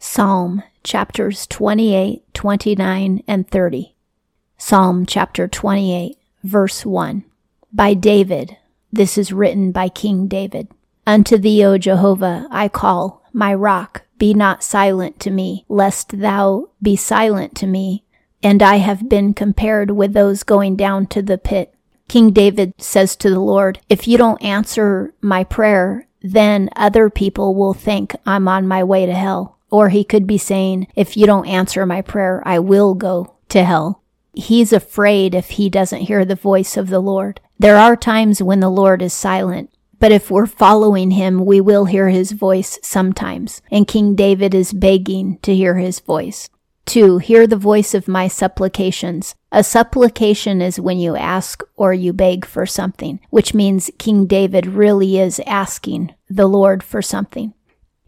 Psalm chapters 28, 29, and 30. Psalm chapter 28, verse 1. By David. This is written by King David. Unto thee, O Jehovah, I call, my rock. Be not silent to me, lest thou be silent to me. And I have been compared with those going down to the pit. King David says to the Lord, If you don't answer my prayer, then other people will think I'm on my way to hell. Or he could be saying, if you don't answer my prayer, I will go to hell. He's afraid if he doesn't hear the voice of the Lord. There are times when the Lord is silent, but if we're following him, we will hear his voice sometimes. And King David is begging to hear his voice. Two, hear the voice of my supplications. A supplication is when you ask or you beg for something, which means King David really is asking the Lord for something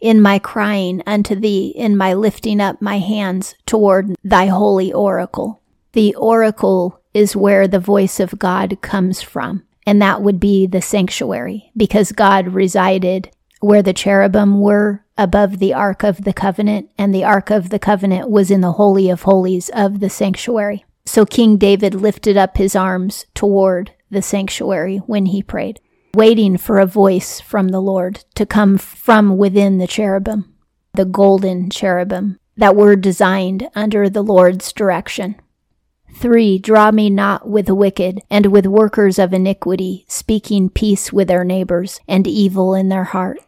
in my crying unto thee, in my lifting up my hands toward thy holy oracle. The oracle is where the voice of God comes from, and that would be the sanctuary, because God resided where the cherubim were above the Ark of the Covenant, and the Ark of the Covenant was in the Holy of Holies of the sanctuary. So King David lifted up his arms toward the sanctuary when he prayed waiting for a voice from the Lord to come from within the cherubim, the golden cherubim that were designed under the Lord's direction. 3. Draw me not with the wicked and with workers of iniquity, speaking peace with their neighbors and evil in their heart.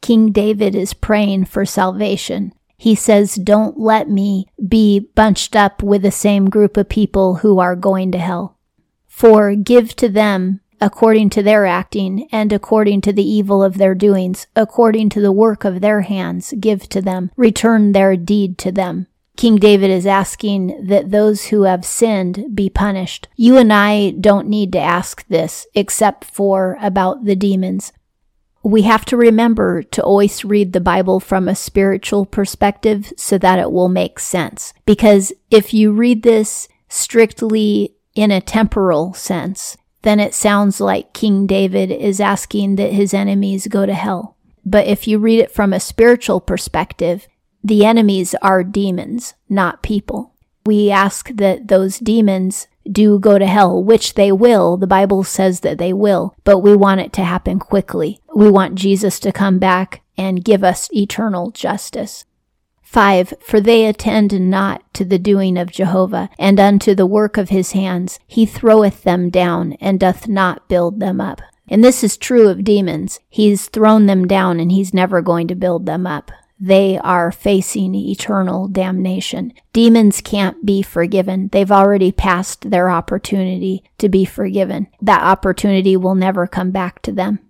King David is praying for salvation. He says, Don't let me be bunched up with the same group of people who are going to hell. 4. Give to them according to their acting, and according to the evil of their doings, according to the work of their hands, give to them, return their deed to them. King David is asking that those who have sinned be punished. You and I don't need to ask this except for about the demons. We have to remember to always read the Bible from a spiritual perspective so that it will make sense. Because if you read this strictly in a temporal sense, then it sounds like King David is asking that his enemies go to hell. But if you read it from a spiritual perspective, the enemies are demons, not people. We ask that those demons do go to hell, which they will. The Bible says that they will, but we want it to happen quickly. We want Jesus to come back and give us eternal justice. 5. For they attend not to the doing of Jehovah, and unto the work of his hands. He throweth them down, and doth not build them up. And this is true of demons. He's thrown them down, and he's never going to build them up. They are facing eternal damnation. Demons can't be forgiven. They've already passed their opportunity to be forgiven. That opportunity will never come back to them.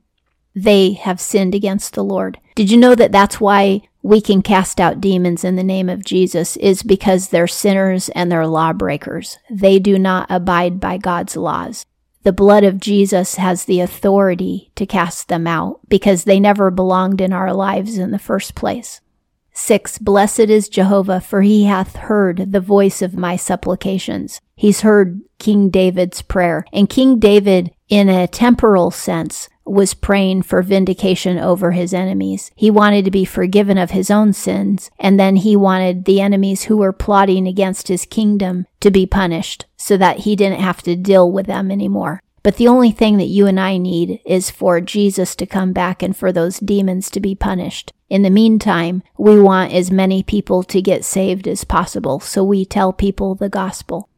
They have sinned against the Lord. Did you know that that's why we can cast out demons in the name of Jesus is because they're sinners and they're lawbreakers. They do not abide by God's laws. The blood of Jesus has the authority to cast them out because they never belonged in our lives in the first place. 6. Blessed is Jehovah, for he hath heard the voice of my supplications. He's heard King David's prayer. And King David, in a temporal sense, was praying for vindication over his enemies. He wanted to be forgiven of his own sins, and then he wanted the enemies who were plotting against his kingdom to be punished so that he didn't have to deal with them anymore. But the only thing that you and I need is for Jesus to come back and for those demons to be punished. In the meantime, we want as many people to get saved as possible, so we tell people the gospel.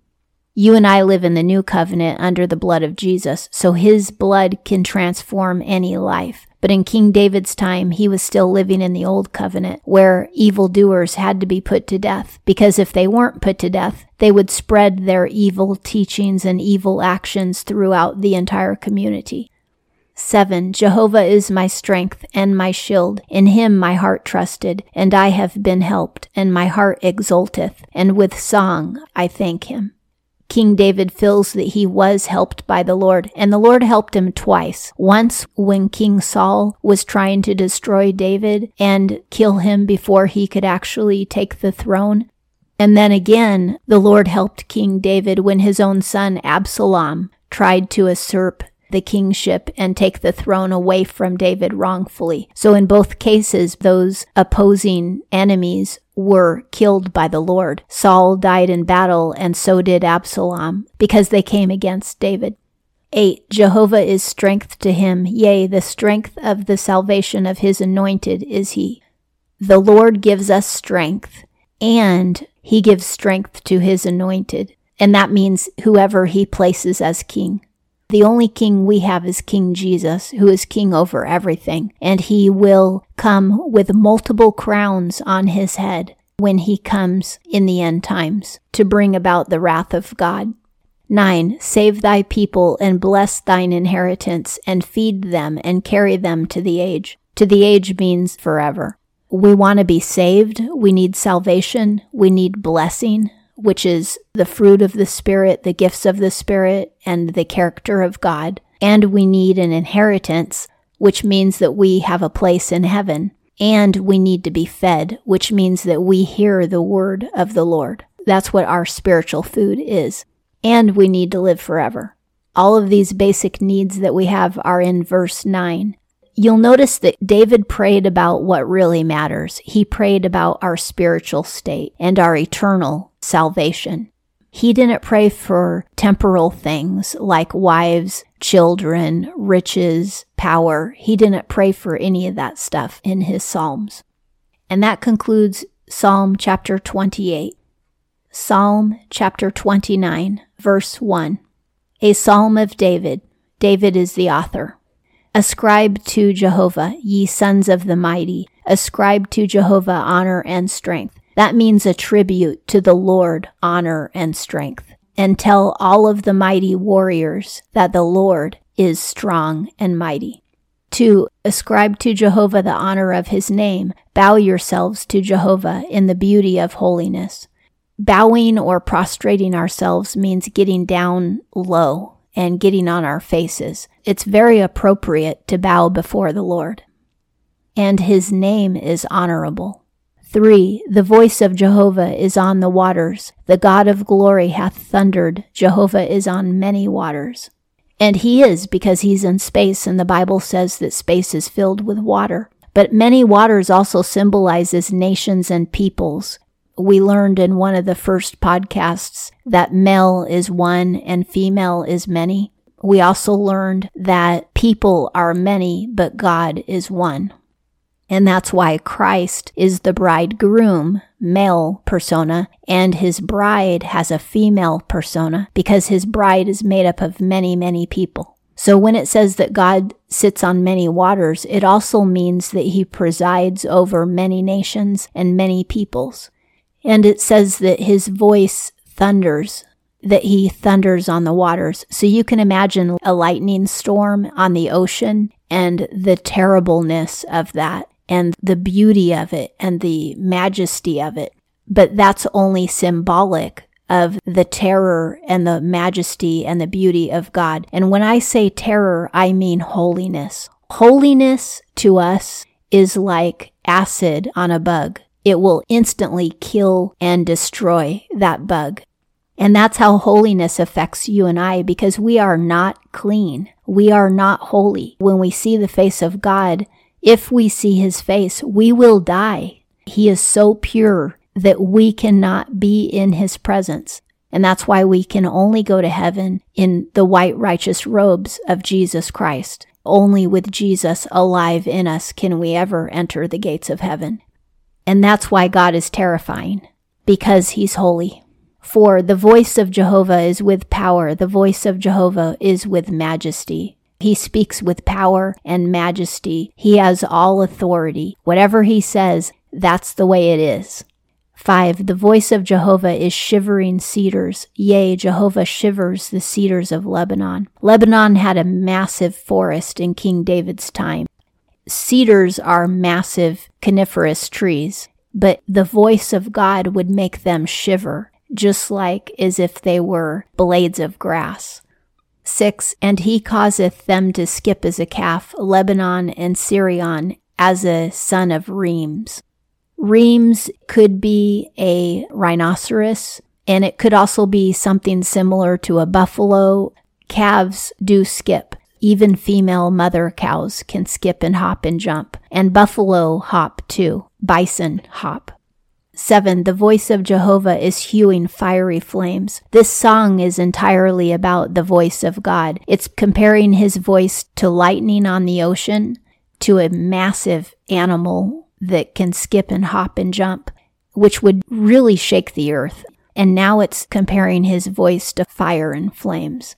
You and I live in the new covenant under the blood of Jesus, so his blood can transform any life. But in King David's time, he was still living in the old covenant where evildoers had to be put to death, because if they weren't put to death, they would spread their evil teachings and evil actions throughout the entire community. 7. Jehovah is my strength and my shield. In him my heart trusted, and I have been helped, and my heart exulteth, and with song I thank him. King David feels that he was helped by the Lord, and the Lord helped him twice. Once when King Saul was trying to destroy David and kill him before he could actually take the throne. And then again, the Lord helped King David when his own son Absalom tried to usurp the kingship and take the throne away from David wrongfully. So in both cases, those opposing enemies were killed by the Lord. Saul died in battle, and so did Absalom, because they came against David. 8. Jehovah is strength to him, yea, the strength of the salvation of his anointed is he. The Lord gives us strength, and he gives strength to his anointed. And that means whoever he places as king. The only king we have is King Jesus, who is king over everything, and he will come with multiple crowns on his head when he comes in the end times to bring about the wrath of God. 9. Save thy people and bless thine inheritance and feed them and carry them to the age. To the age means forever. We want to be saved. We need salvation. We need blessing which is the fruit of the Spirit, the gifts of the Spirit, and the character of God. And we need an inheritance, which means that we have a place in heaven. And we need to be fed, which means that we hear the word of the Lord. That's what our spiritual food is. And we need to live forever. All of these basic needs that we have are in verse 9. You'll notice that David prayed about what really matters. He prayed about our spiritual state and our eternal salvation. He didn't pray for temporal things like wives, children, riches, power. He didn't pray for any of that stuff in his Psalms. And that concludes Psalm chapter 28. Psalm chapter 29, verse 1. A psalm of David. David is the author. Ascribe to Jehovah, ye sons of the mighty. Ascribe to Jehovah honor and strength. That means a tribute to the Lord honor and strength. And tell all of the mighty warriors that the Lord is strong and mighty. 2. Ascribe to Jehovah the honor of his name. Bow yourselves to Jehovah in the beauty of holiness. Bowing or prostrating ourselves means getting down low and getting on our faces. It's very appropriate to bow before the Lord. And his name is honorable. 3. The voice of Jehovah is on the waters. The God of glory hath thundered. Jehovah is on many waters. And he is because he's in space, and the Bible says that space is filled with water. But many waters also symbolizes nations and peoples. We learned in one of the first podcasts that male is one and female is many. We also learned that people are many, but God is one. And that's why Christ is the bridegroom, male persona, and his bride has a female persona because his bride is made up of many, many people. So when it says that God sits on many waters, it also means that he presides over many nations and many peoples. And it says that his voice thunders, that he thunders on the waters. So you can imagine a lightning storm on the ocean and the terribleness of that and the beauty of it and the majesty of it. But that's only symbolic of the terror and the majesty and the beauty of God. And when I say terror, I mean holiness. Holiness to us is like acid on a bug it will instantly kill and destroy that bug. And that's how holiness affects you and I because we are not clean. We are not holy. When we see the face of God, if we see his face, we will die. He is so pure that we cannot be in his presence. And that's why we can only go to heaven in the white righteous robes of Jesus Christ. Only with Jesus alive in us can we ever enter the gates of heaven. And that's why God is terrifying, because he's holy. For the voice of Jehovah is with power, the voice of Jehovah is with majesty. He speaks with power and majesty. He has all authority. Whatever he says, that's the way it is. 5. The voice of Jehovah is shivering cedars. Yea, Jehovah shivers the cedars of Lebanon. Lebanon had a massive forest in King David's time cedars are massive coniferous trees, but the voice of God would make them shiver, just like as if they were blades of grass. 6. And he causeth them to skip as a calf, Lebanon and Sirion as a son of Reams. Reams could be a rhinoceros, and it could also be something similar to a buffalo. Calves do skip. Even female mother cows can skip and hop and jump, and buffalo hop too, bison hop. 7. The voice of Jehovah is hewing fiery flames. This song is entirely about the voice of God. It's comparing his voice to lightning on the ocean, to a massive animal that can skip and hop and jump, which would really shake the earth. And now it's comparing his voice to fire and flames.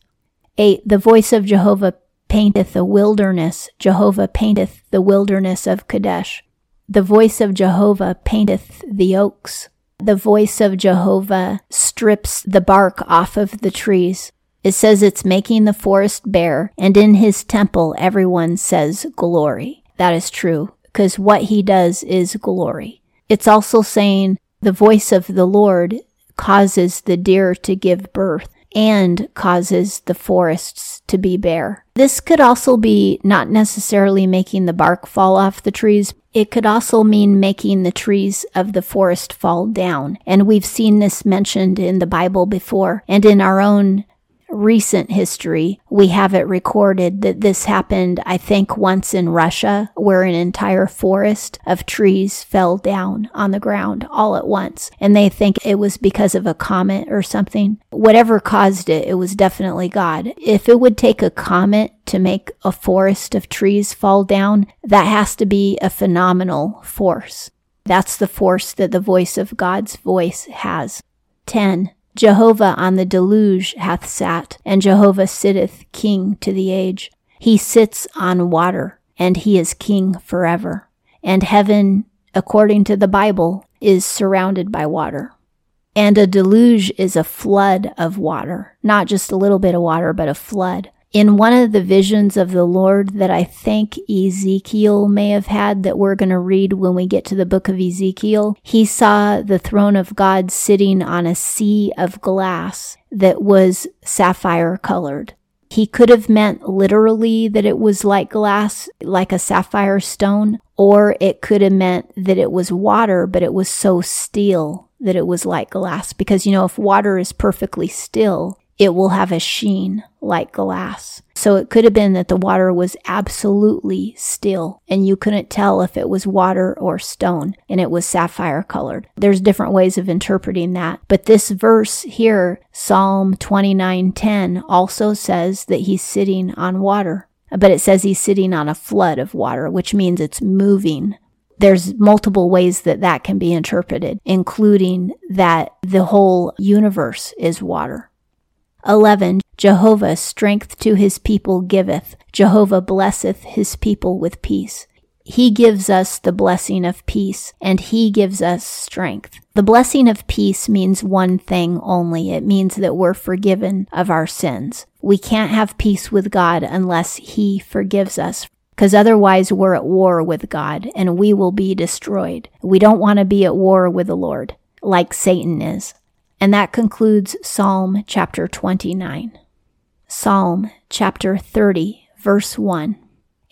8. The voice of Jehovah painteth the wilderness. Jehovah painteth the wilderness of Kadesh. The voice of Jehovah painteth the oaks. The voice of Jehovah strips the bark off of the trees. It says it's making the forest bare, and in his temple everyone says glory. That is true, because what he does is glory. It's also saying the voice of the Lord causes the deer to give birth and causes the forests to be bare. This could also be not necessarily making the bark fall off the trees. It could also mean making the trees of the forest fall down. And we've seen this mentioned in the Bible before and in our own recent history, we have it recorded that this happened, I think, once in Russia, where an entire forest of trees fell down on the ground all at once. And they think it was because of a comet or something. Whatever caused it, it was definitely God. If it would take a comet to make a forest of trees fall down, that has to be a phenomenal force. That's the force that the voice of God's voice has. 10. Jehovah on the deluge hath sat, and Jehovah sitteth king to the age. He sits on water, and he is king forever. And heaven, according to the Bible, is surrounded by water. And a deluge is a flood of water, not just a little bit of water, but a flood in one of the visions of the Lord that I think Ezekiel may have had that we're going to read when we get to the book of Ezekiel, he saw the throne of God sitting on a sea of glass that was sapphire colored. He could have meant literally that it was like glass, like a sapphire stone, or it could have meant that it was water, but it was so still that it was like glass. Because, you know, if water is perfectly still, it will have a sheen like glass. So it could have been that the water was absolutely still and you couldn't tell if it was water or stone and it was sapphire colored. There's different ways of interpreting that. But this verse here, Psalm 29:10 also says that he's sitting on water. But it says he's sitting on a flood of water, which means it's moving there's multiple ways that that can be interpreted, including that the whole universe is water. 11. Jehovah strength to his people giveth. Jehovah blesseth his people with peace. He gives us the blessing of peace, and He gives us strength. The blessing of peace means one thing only. It means that we're forgiven of our sins. We can't have peace with God unless He forgives us, because otherwise we're at war with God and we will be destroyed. We don't want to be at war with the Lord, like Satan is. And that concludes Psalm chapter 29. Psalm chapter 30, verse 1.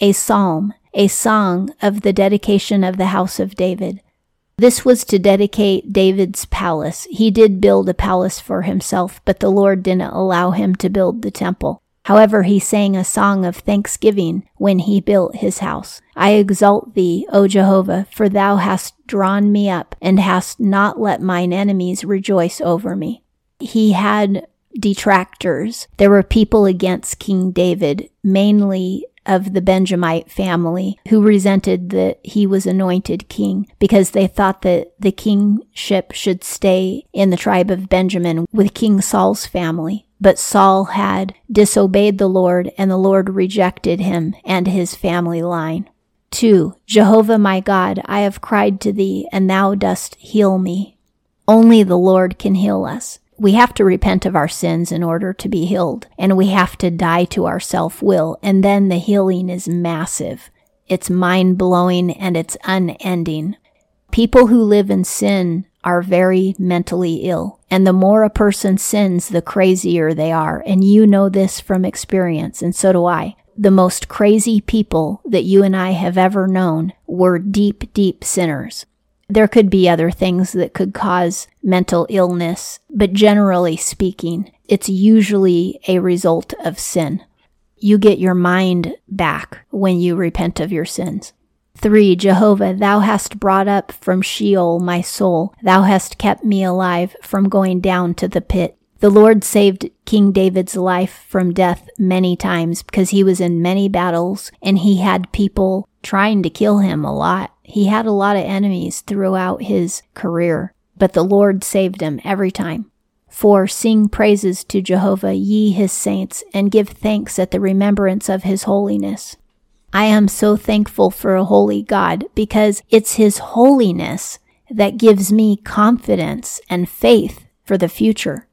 A psalm, a song of the dedication of the house of David. This was to dedicate David's palace. He did build a palace for himself, but the Lord didn't allow him to build the temple. However, he sang a song of thanksgiving when he built his house. I exalt thee, O Jehovah, for thou hast drawn me up and hast not let mine enemies rejoice over me. He had detractors. There were people against King David, mainly of the Benjamite family, who resented that he was anointed king because they thought that the kingship should stay in the tribe of Benjamin with King Saul's family. But Saul had disobeyed the Lord, and the Lord rejected him and his family line. 2. Jehovah my God, I have cried to thee, and thou dost heal me. Only the Lord can heal us. We have to repent of our sins in order to be healed, and we have to die to our self will, and then the healing is massive. It's mind blowing and it's unending. People who live in sin are very mentally ill. And the more a person sins, the crazier they are. And you know this from experience, and so do I. The most crazy people that you and I have ever known were deep, deep sinners. There could be other things that could cause mental illness, but generally speaking, it's usually a result of sin. You get your mind back when you repent of your sins. 3. Jehovah, thou hast brought up from Sheol my soul. Thou hast kept me alive from going down to the pit. The Lord saved King David's life from death many times because he was in many battles and he had people trying to kill him a lot. He had a lot of enemies throughout his career, but the Lord saved him every time. 4. Sing praises to Jehovah, ye his saints, and give thanks at the remembrance of his holiness. I am so thankful for a holy God because it's his holiness that gives me confidence and faith for the future.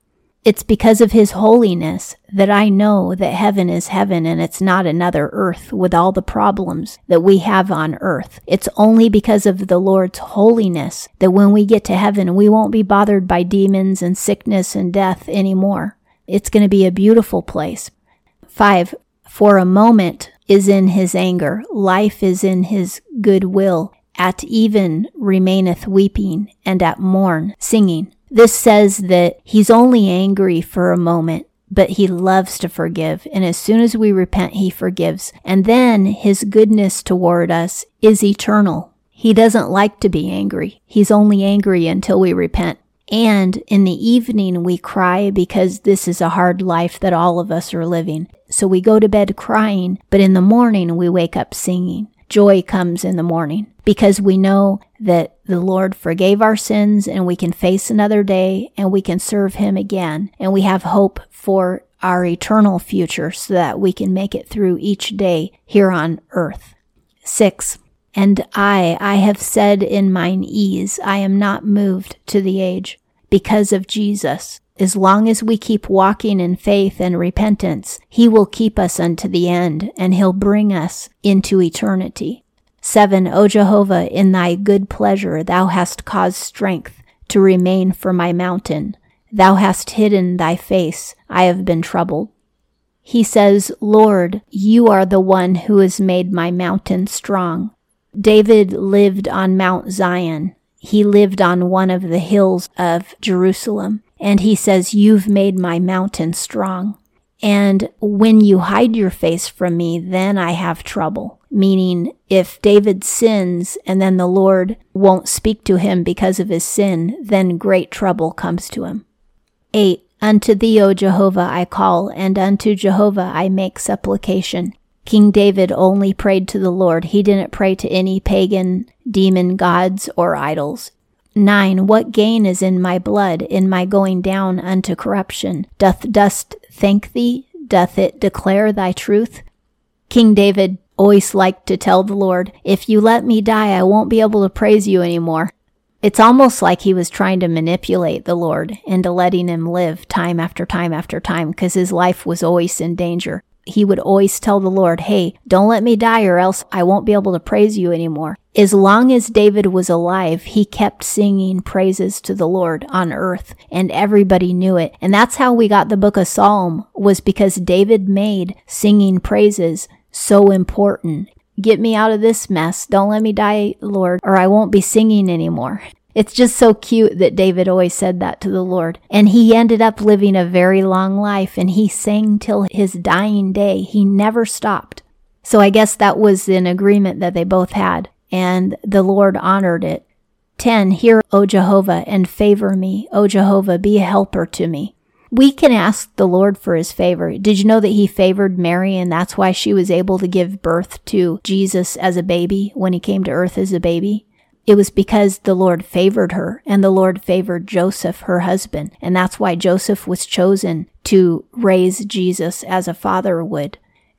It's because of His holiness that I know that heaven is heaven and it's not another earth with all the problems that we have on earth. It's only because of the Lord's holiness that when we get to heaven, we won't be bothered by demons and sickness and death anymore. It's going to be a beautiful place. Five, for a moment is in His anger, life is in His goodwill. At even remaineth weeping, and at morn singing. This says that he's only angry for a moment, but he loves to forgive. And as soon as we repent, he forgives. And then his goodness toward us is eternal. He doesn't like to be angry. He's only angry until we repent. And in the evening, we cry because this is a hard life that all of us are living. So we go to bed crying, but in the morning, we wake up singing joy comes in the morning because we know that the Lord forgave our sins and we can face another day and we can serve Him again. And we have hope for our eternal future so that we can make it through each day here on earth. Six. And I, I have said in mine ease, I am not moved to the age because of Jesus. As long as we keep walking in faith and repentance, He will keep us unto the end, and He'll bring us into eternity. 7. O Jehovah, in thy good pleasure thou hast caused strength to remain for my mountain. Thou hast hidden thy face, I have been troubled. He says, Lord, you are the one who has made my mountain strong. David lived on Mount Zion. He lived on one of the hills of Jerusalem. And he says, You've made my mountain strong. And when you hide your face from me, then I have trouble. Meaning, if David sins and then the Lord won't speak to him because of his sin, then great trouble comes to him. 8. Unto thee, O Jehovah, I call, and unto Jehovah I make supplication. King David only prayed to the Lord. He didn't pray to any pagan, demon gods, or idols. 9. What gain is in my blood, in my going down unto corruption? Doth dust thank thee? Doth it declare thy truth? King David always liked to tell the Lord, If you let me die, I won't be able to praise you anymore. It's almost like he was trying to manipulate the Lord into letting him live time after time after time because his life was always in danger he would always tell the Lord, Hey, don't let me die or else I won't be able to praise you anymore. As long as David was alive, he kept singing praises to the Lord on earth and everybody knew it. And that's how we got the book of Psalm was because David made singing praises so important. Get me out of this mess. Don't let me die, Lord, or I won't be singing anymore. It's just so cute that David always said that to the Lord. And he ended up living a very long life and he sang till his dying day. He never stopped. So I guess that was an agreement that they both had and the Lord honored it. 10. Hear, O Jehovah, and favor me. O Jehovah, be a helper to me. We can ask the Lord for his favor. Did you know that he favored Mary and that's why she was able to give birth to Jesus as a baby when he came to earth as a baby? It was because the Lord favored her and the Lord favored Joseph, her husband. And that's why Joseph was chosen to raise Jesus as a father would.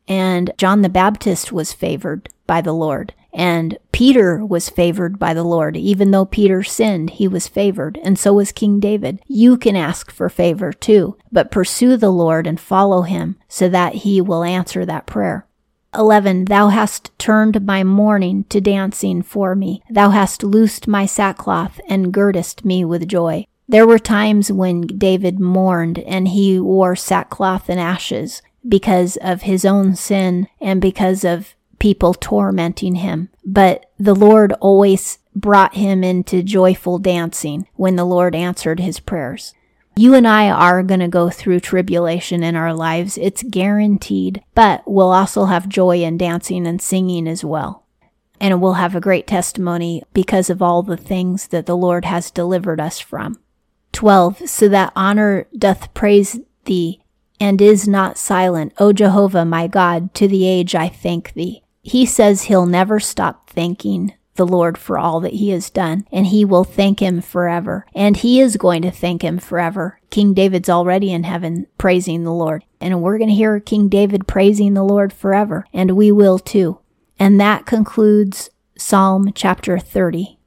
And John the Baptist was favored by the Lord. And Peter was favored by the Lord. Even though Peter sinned, he was favored. And so was King David. You can ask for favor too, but pursue the Lord and follow him so that he will answer that prayer. 11. Thou hast turned my mourning to dancing for me. Thou hast loosed my sackcloth and girdest me with joy. There were times when David mourned and he wore sackcloth and ashes because of his own sin and because of people tormenting him. But the Lord always brought him into joyful dancing when the Lord answered his prayers. You and I are going to go through tribulation in our lives. It's guaranteed, but we'll also have joy and dancing and singing as well. and we'll have a great testimony because of all the things that the Lord has delivered us from. 12. So that honor doth praise thee and is not silent. O Jehovah, my God, to the age I thank thee. He says he'll never stop thanking the Lord for all that he has done, and he will thank him forever. And he is going to thank him forever. King David's already in heaven praising the Lord, and we're going to hear King David praising the Lord forever, and we will too. And that concludes Psalm chapter 30.